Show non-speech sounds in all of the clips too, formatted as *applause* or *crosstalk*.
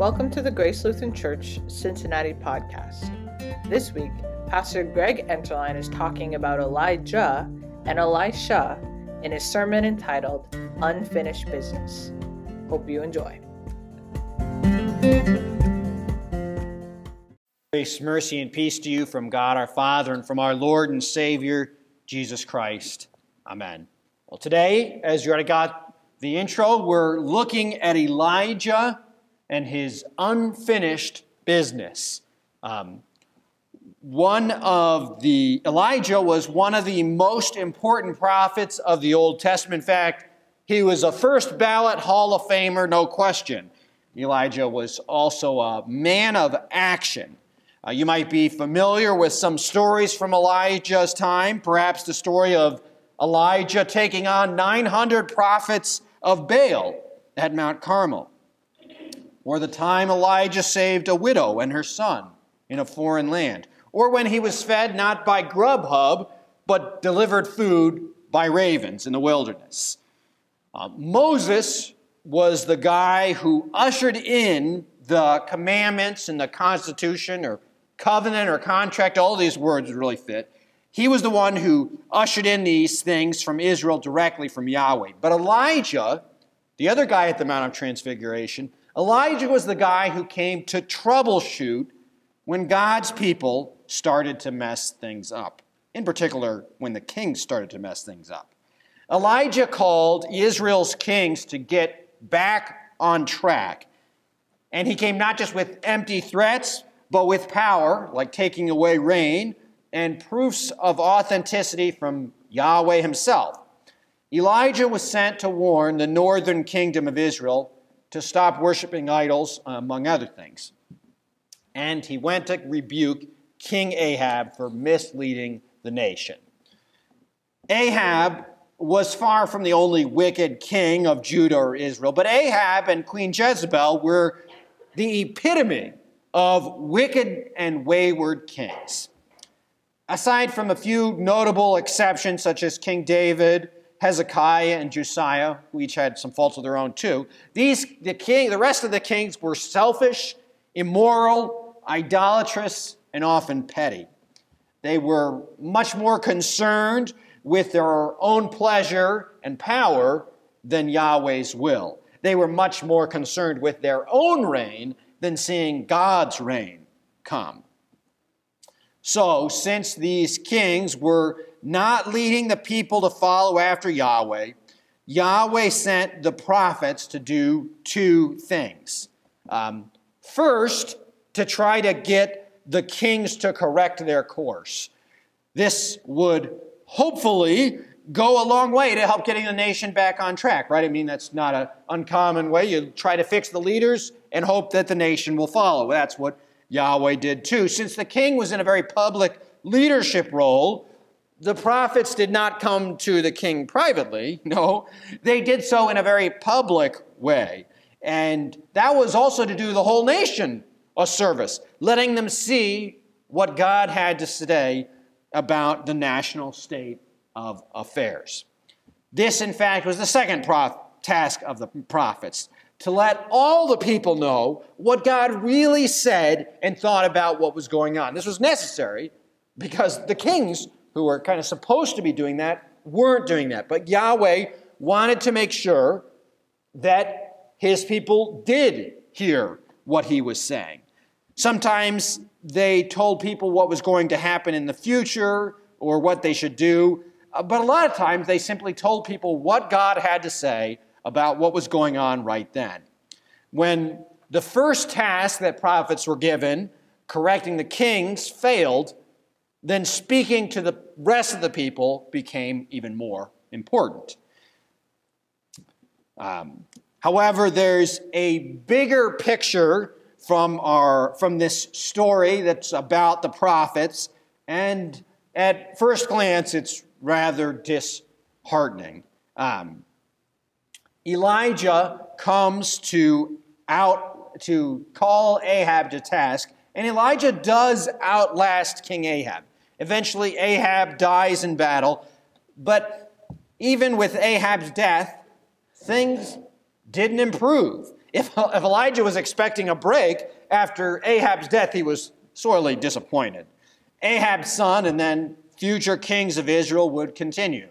Welcome to the Grace Lutheran Church Cincinnati podcast. This week, Pastor Greg Enterline is talking about Elijah and Elisha in his sermon entitled Unfinished Business. Hope you enjoy. Grace, mercy, and peace to you from God our Father and from our Lord and Savior, Jesus Christ. Amen. Well, today, as you already got the intro, we're looking at Elijah and his unfinished business. Um, one of the, Elijah was one of the most important prophets of the Old Testament. In fact, he was a first ballot Hall of Famer, no question. Elijah was also a man of action. Uh, you might be familiar with some stories from Elijah's time, perhaps the story of Elijah taking on 900 prophets of Baal at Mount Carmel or the time Elijah saved a widow and her son in a foreign land, or when he was fed not by Grubhub, but delivered food by ravens in the wilderness. Uh, Moses was the guy who ushered in the commandments and the constitution or covenant or contract, all these words really fit. He was the one who ushered in these things from Israel directly from Yahweh. But Elijah, the other guy at the Mount of Transfiguration, Elijah was the guy who came to troubleshoot when God's people started to mess things up. In particular, when the kings started to mess things up. Elijah called Israel's kings to get back on track. And he came not just with empty threats, but with power, like taking away rain, and proofs of authenticity from Yahweh himself. Elijah was sent to warn the northern kingdom of Israel to stop worshiping idols, among other things. And he went to rebuke King Ahab for misleading the nation. Ahab was far from the only wicked king of Judah or Israel, but Ahab and Queen Jezebel were the epitome of wicked and wayward kings. Aside from a few notable exceptions, such as King David, Hezekiah and Josiah, who each had some faults of their own too. These, the king, the rest of the kings were selfish, immoral, idolatrous, and often petty. They were much more concerned with their own pleasure and power than Yahweh's will. They were much more concerned with their own reign than seeing God's reign come. So, since these kings were not leading the people to follow after Yahweh, Yahweh sent the prophets to do two things. Um, first, to try to get the kings to correct their course. This would hopefully go a long way to help getting the nation back on track, right? I mean, that's not an uncommon way. You try to fix the leaders and hope that the nation will follow. That's what Yahweh did too. Since the king was in a very public leadership role, the prophets did not come to the king privately. *laughs* No, they did so in a very public way. And that was also to do the whole nation a service, letting them see what God had to say about the national state of affairs. This, in fact, was the second prof- task of the prophets to let all the people know what God really said and thought about what was going on. This was necessary because the kings who were kind of supposed to be doing that weren't doing that. But Yahweh wanted to make sure that his people did hear what he was saying. Sometimes they told people what was going to happen in the future or what they should do, uh, but a lot of times they simply told people what God had to say about what was going on right then. When the first task that prophets were given, correcting the kings, failed, then speaking to the rest of the people became even more important. Um, however, there's a bigger picture from, our, from this story that's about the prophets, and at first glance, it's rather disheartening. Um, Elijah comes to out to call Ahab to task, and Elijah does outlast King Ahab. Eventually, Ahab dies in battle. But even with Ahab's death, things didn't improve. If, *laughs* if Elijah was expecting a break after Ahab's death, he was sorely disappointed. Ahab's son and then future kings of Israel would continue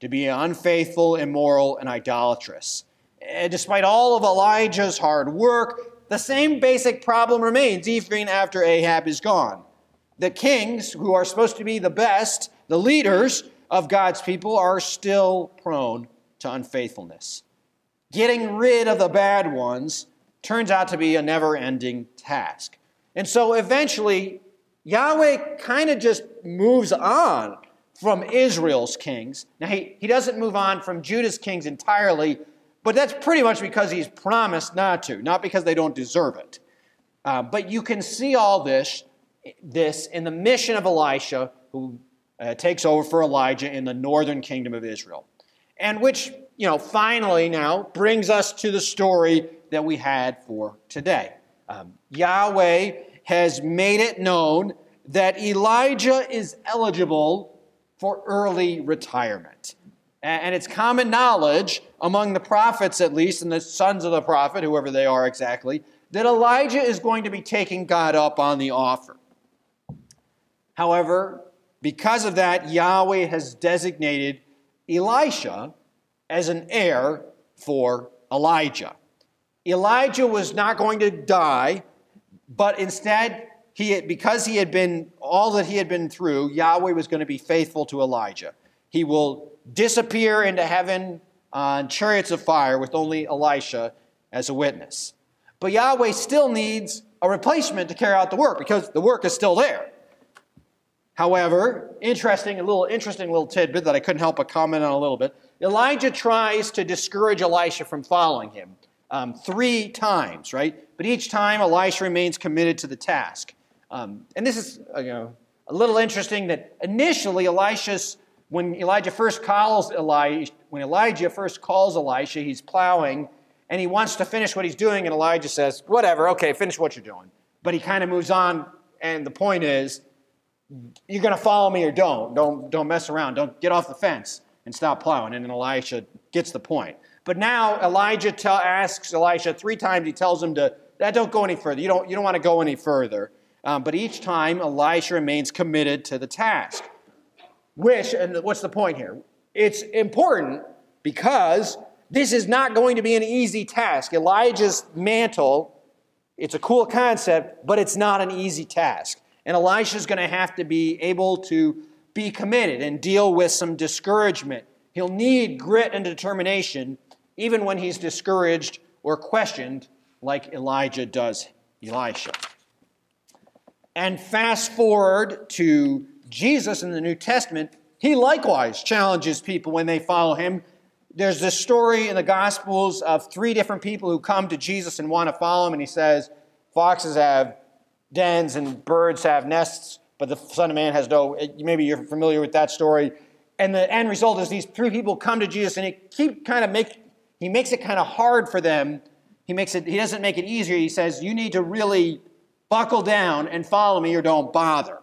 to be unfaithful, immoral, and idolatrous. And despite all of Elijah's hard work, the same basic problem remains even after Ahab is gone. The kings, who are supposed to be the best, the leaders of God's people, are still prone to unfaithfulness. Getting rid of the bad ones turns out to be a never ending task. And so eventually, Yahweh kind of just moves on from Israel's kings. Now, he, he doesn't move on from Judah's kings entirely, but that's pretty much because he's promised not to, not because they don't deserve it. Uh, but you can see all this, this in the mission of Elisha, who uh, takes over for Elijah in the northern kingdom of Israel. And which, you know, finally now brings us to the story that we had for today. Um, Yahweh has made it known that Elijah is eligible for early retirement. And it's common knowledge, among the prophets at least, and the sons of the prophet, whoever they are exactly, that Elijah is going to be taking God up on the offer. However, because of that, Yahweh has designated Elisha as an heir for Elijah. Elijah was not going to die, but instead he had, because he had been all that he had been through, Yahweh was going to be faithful to Elijah. He will disappear into heaven on chariots of fire with only Elisha as a witness. But Yahweh still needs a replacement to carry out the work because the work is still there. However, interesting, a little interesting little tidbit that I couldn't help but comment on a little bit. Elijah tries to discourage Elisha from following him um, three times, right? But each time Elisha remains committed to the task. Um, and this is uh, you know, a little interesting that initially Elisha's, when Elijah first calls Elijah, when Elijah first calls Elisha, he's plowing and he wants to finish what he's doing, and Elijah says, Whatever, okay, finish what you're doing. But he kind of moves on, and the point is, you're going to follow me or don't. Don't, don't mess around. Don't get off the fence and stop plowing. And then Elisha gets the point. But now Elijah asks Elisha three times, he tells him to, that don't go any further. You don't, you don't want to go any further. Um, but each time, Elisha remains committed to the task. Which, and what's the point here? It's important because this is not going to be an easy task. Elijah's mantle, it's a cool concept, but it's not an easy task. And Elisha's going to have to be able to be committed and deal with some discouragement. He'll need grit and determination even when he's discouraged or questioned, like Elijah does Elisha. And fast forward to Jesus in the New Testament, he likewise challenges people when they follow him. There's this story in the Gospels of three different people who come to Jesus and want to follow him, and he says, Foxes have dens and birds have nests, but the Son of Man has no. Maybe you're familiar with that story. And the end result is these three people come to Jesus, and he keep kind of make he makes it kind of hard for them. He makes it. He doesn't make it easier. He says, "You need to really buckle down and follow me or don't bother.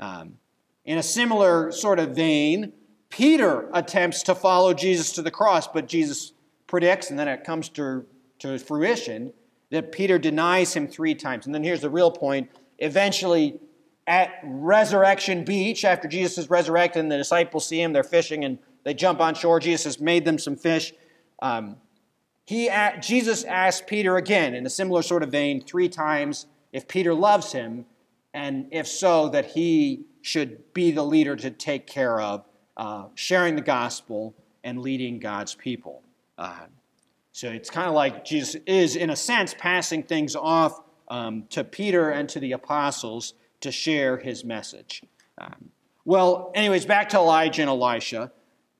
Um, in a similar sort of vein, Peter attempts to follow Jesus to the cross, but Jesus predicts, and then it comes to, to fruition, that Peter denies him three times. And then here's the real point. Eventually, at Resurrection Beach, after Jesus is resurrected and the disciples see him, they're fishing and they jump on shore. Jesus has made them some fish. Um, he, Jesus asked Peter again, in a similar sort of vein, three times if Peter loves him, and if so, that he should be the leader to take care of uh, sharing the gospel and leading God's people. Uh, so it's kind of like Jesus is, in a sense, passing things off um, to Peter and to the apostles to share his message. Um, well, anyways, back to Elijah and Elisha.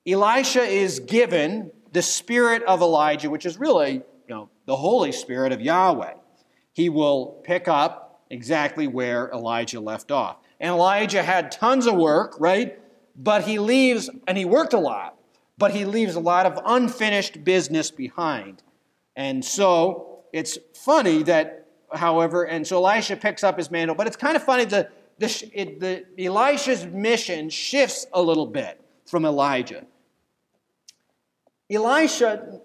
Elisha is given the spirit of Elijah, which is really, you know, the Holy Spirit of Yahweh he will pick up exactly where Elijah left off. And Elijah had tons of work, right? But he leaves, and he worked a lot, but he leaves a lot of unfinished business behind. And so it's funny that, however, and so Elisha picks up his mantle, but it's kind of funny that the, it, the, Elisha's mission shifts a little bit from Elijah. Elisha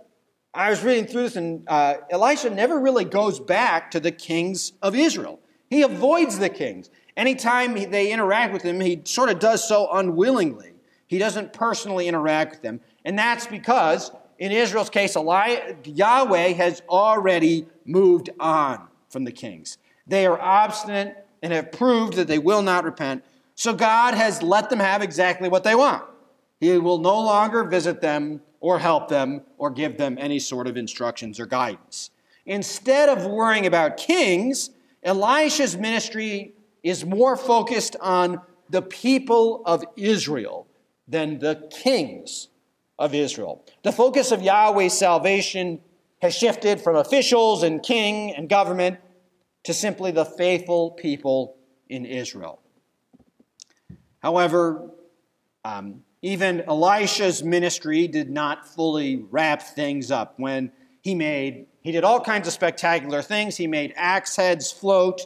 I was reading through this, and uh, Elisha never really goes back to the kings of Israel. He avoids the kings. Anytime they interact with him, he sort of does so unwillingly. He doesn't personally interact with them. And that's because, in Israel's case, Yahweh has already moved on from the kings. They are obstinate and have proved that they will not repent. So God has let them have exactly what they want. He will no longer visit them or help them or give them any sort of instructions or guidance. Instead of worrying about kings, Elisha's ministry is more focused on the people of Israel than the kings of Israel. The focus of Yahweh's salvation has shifted from officials and king and government to simply the faithful people in Israel. However, um, even Elisha's ministry did not fully wrap things up when he made he did all kinds of spectacular things. He made axe heads float.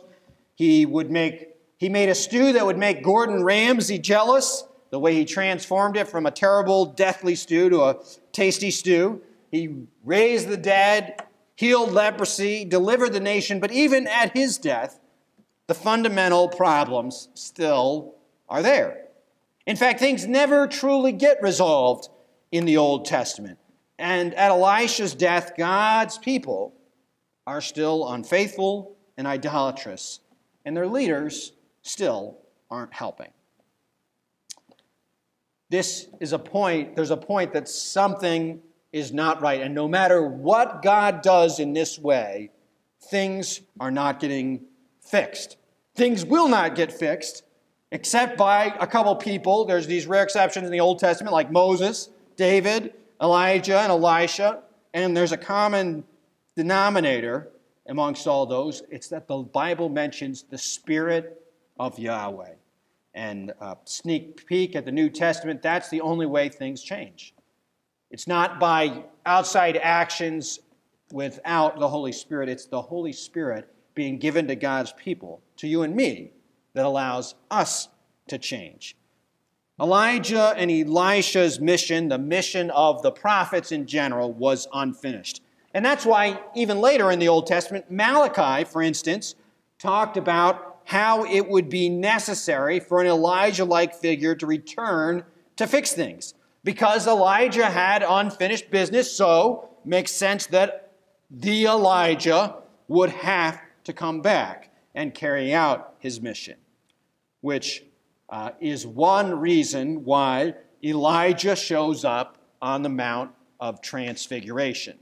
He would make he made a stew that would make Gordon Ramsay jealous, the way he transformed it from a terrible deathly stew to a tasty stew. He raised the dead, healed leprosy, delivered the nation, but even at his death, the fundamental problems still are there. In fact, things never truly get resolved in the Old Testament. And at Elisha's death, God's people are still unfaithful and idolatrous, and their leaders still aren't helping. This is a point, there's a point that something is not right. And no matter what God does in this way, things are not getting fixed. Things will not get fixed except by a couple people. There's these rare exceptions in the Old Testament, like Moses, David, Elijah, and Elisha. And there's a common denominator amongst all those. It's that the Bible mentions the Spirit of Yahweh. And a sneak peek at the New Testament, that's the only way things change. It's not by outside actions without the Holy Spirit, it's the Holy Spirit being given to God's people, to you and me, that allows us to change. Elijah and Elisha's mission, the mission of the prophets in general, was unfinished. And that's why, even later in the Old Testament, Malachi, for instance, talked about how it would be necessary for an Elijah like figure to return to fix things. Because Elijah had unfinished business, so makes sense that the Elijah would have to come back and carry out his mission which uh, is one reason why Elijah shows up on the Mount of Transfiguration.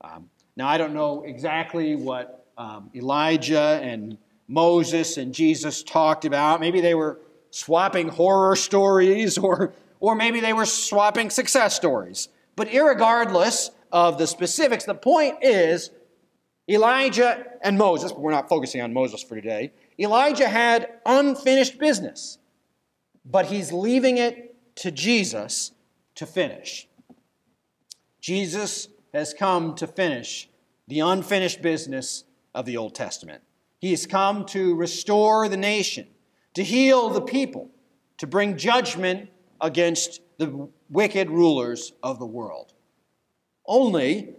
Um, now, I don't know exactly what um, Elijah and Moses and Jesus talked about. Maybe they were swapping horror stories, or, or maybe they were swapping success stories. But regardless of the specifics, the point is Elijah and Moses, but we're not focusing on Moses for today. Elijah had unfinished business, but he's leaving it to Jesus to finish. Jesus has come to finish the unfinished business of the Old Testament. He has come to restore the nation, to heal the people, to bring judgment against the wicked rulers of the world. Only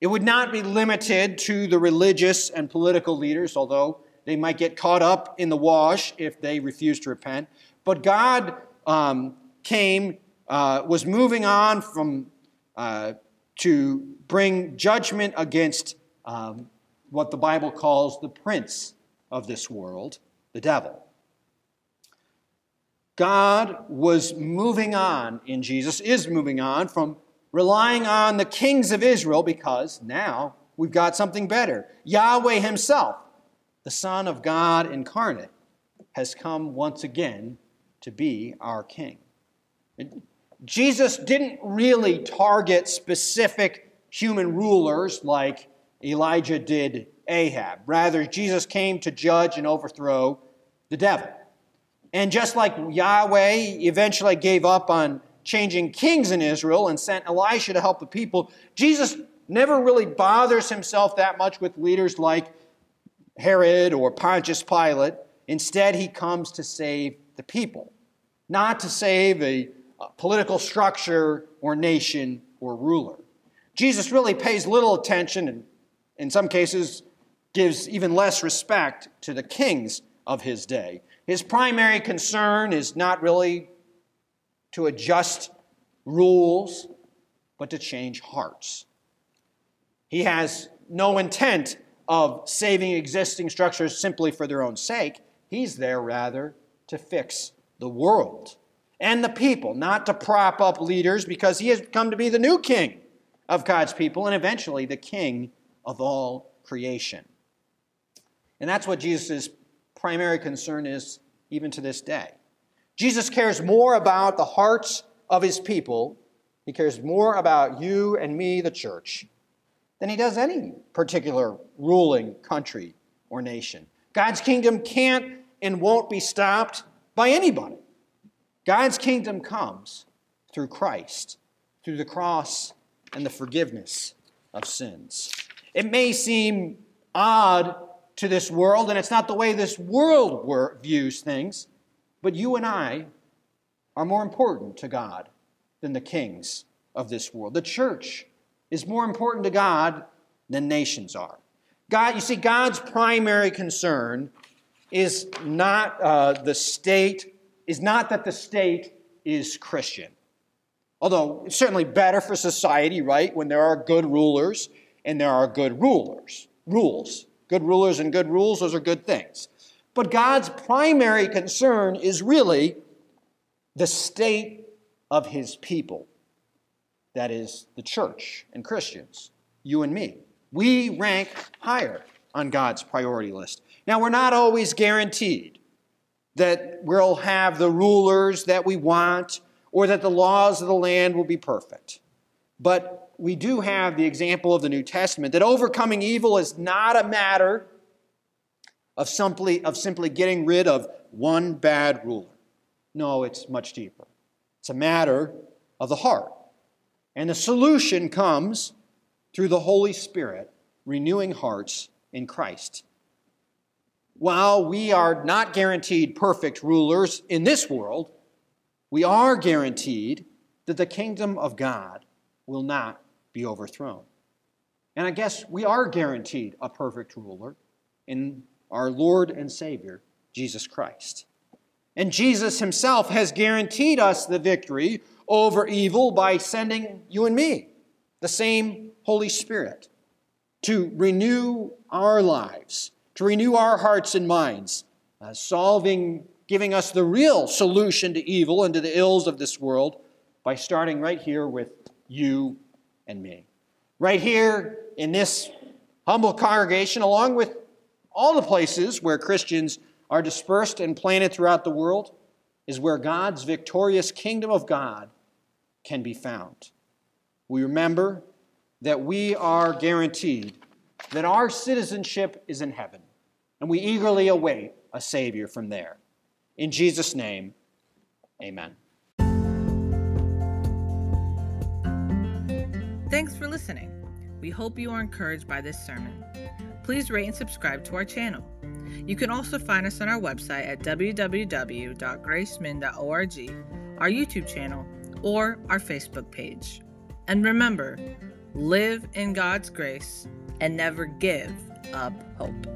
it would not be limited to the religious and political leaders, although they might get caught up in the wash if they refuse to repent. But God um, came, uh, was moving on from uh, to bring judgment against um, what the Bible calls the prince of this world, the devil. God was moving on in Jesus, is moving on from relying on the kings of Israel because now we've got something better. Yahweh Himself, the Son of God incarnate, has come once again to be our King. Jesus didn't really target specific human rulers like Elijah did Ahab. Rather, Jesus came to judge and overthrow the devil. And just like Yahweh eventually gave up on changing kings in Israel and sent Elisha to help the people, Jesus never really bothers himself that much with leaders like Herod or Pontius Pilate. Instead, he comes to save the people, not to save a, a political structure or nation or ruler. Jesus really pays little attention and, in some cases, gives even less respect to the kings of his day. His primary concern is not really to adjust rules, but to change hearts. He has no intent of saving existing structures simply for their own sake. He's there rather to fix the world and the people, not to prop up leaders because he has come to be the new king of God's people and eventually the king of all creation. And that's what Jesus' primary concern is even to this day. Jesus cares more about the hearts of his people, he cares more about you and me, the church, than he does any particular ruling country or nation. God's kingdom can't and won't be stopped by anybody. God's kingdom comes through Christ, through the cross and the forgiveness of sins. It may seem odd to this world, and it's not the way this world views things, but you and I are more important to God than the kings of this world. The church is more important to God than nations are. God, you see, God's primary concern is not uh, the state, is not that the state is Christian. Although it's certainly better for society, right, when there are good rulers and there are good rulers. Rules. Good rulers and good rules, those are good things. But God's primary concern is really the state of his people. That is, the church and Christians, you and me. We rank higher on God's priority list. Now, we're not always guaranteed that we'll have the rulers that we want or that the laws of the land will be perfect. But we do have the example of the New Testament that overcoming evil is not a matter of simply, of simply getting rid of one bad ruler. No, it's much deeper. It's a matter of the heart. And the solution comes through the Holy Spirit renewing hearts in Christ. While we are not guaranteed perfect rulers in this world, we are guaranteed that the kingdom of God will not be overthrown. And I guess we are guaranteed a perfect ruler in our Lord and Savior, Jesus Christ. And Jesus himself has guaranteed us the victory over evil by sending you and me, the same Holy Spirit, to renew our lives, to renew our hearts and minds, uh, solving giving us the real solution to evil and to the ills of this world by starting right here with you and me. Right here in this humble congregation, along with all the places where Christians are dispersed and planted throughout the world, is where God's victorious kingdom of God can be found. We remember that we are guaranteed that our citizenship is in heaven, and we eagerly await a Savior from there. In Jesus' name, amen. Thanks for listening. We hope you are encouraged by this sermon. Please rate and subscribe to our channel. You can also find us on our website at www.gracemin.org, our YouTube channel, or our Facebook page. And remember, live in God's grace and never give up hope.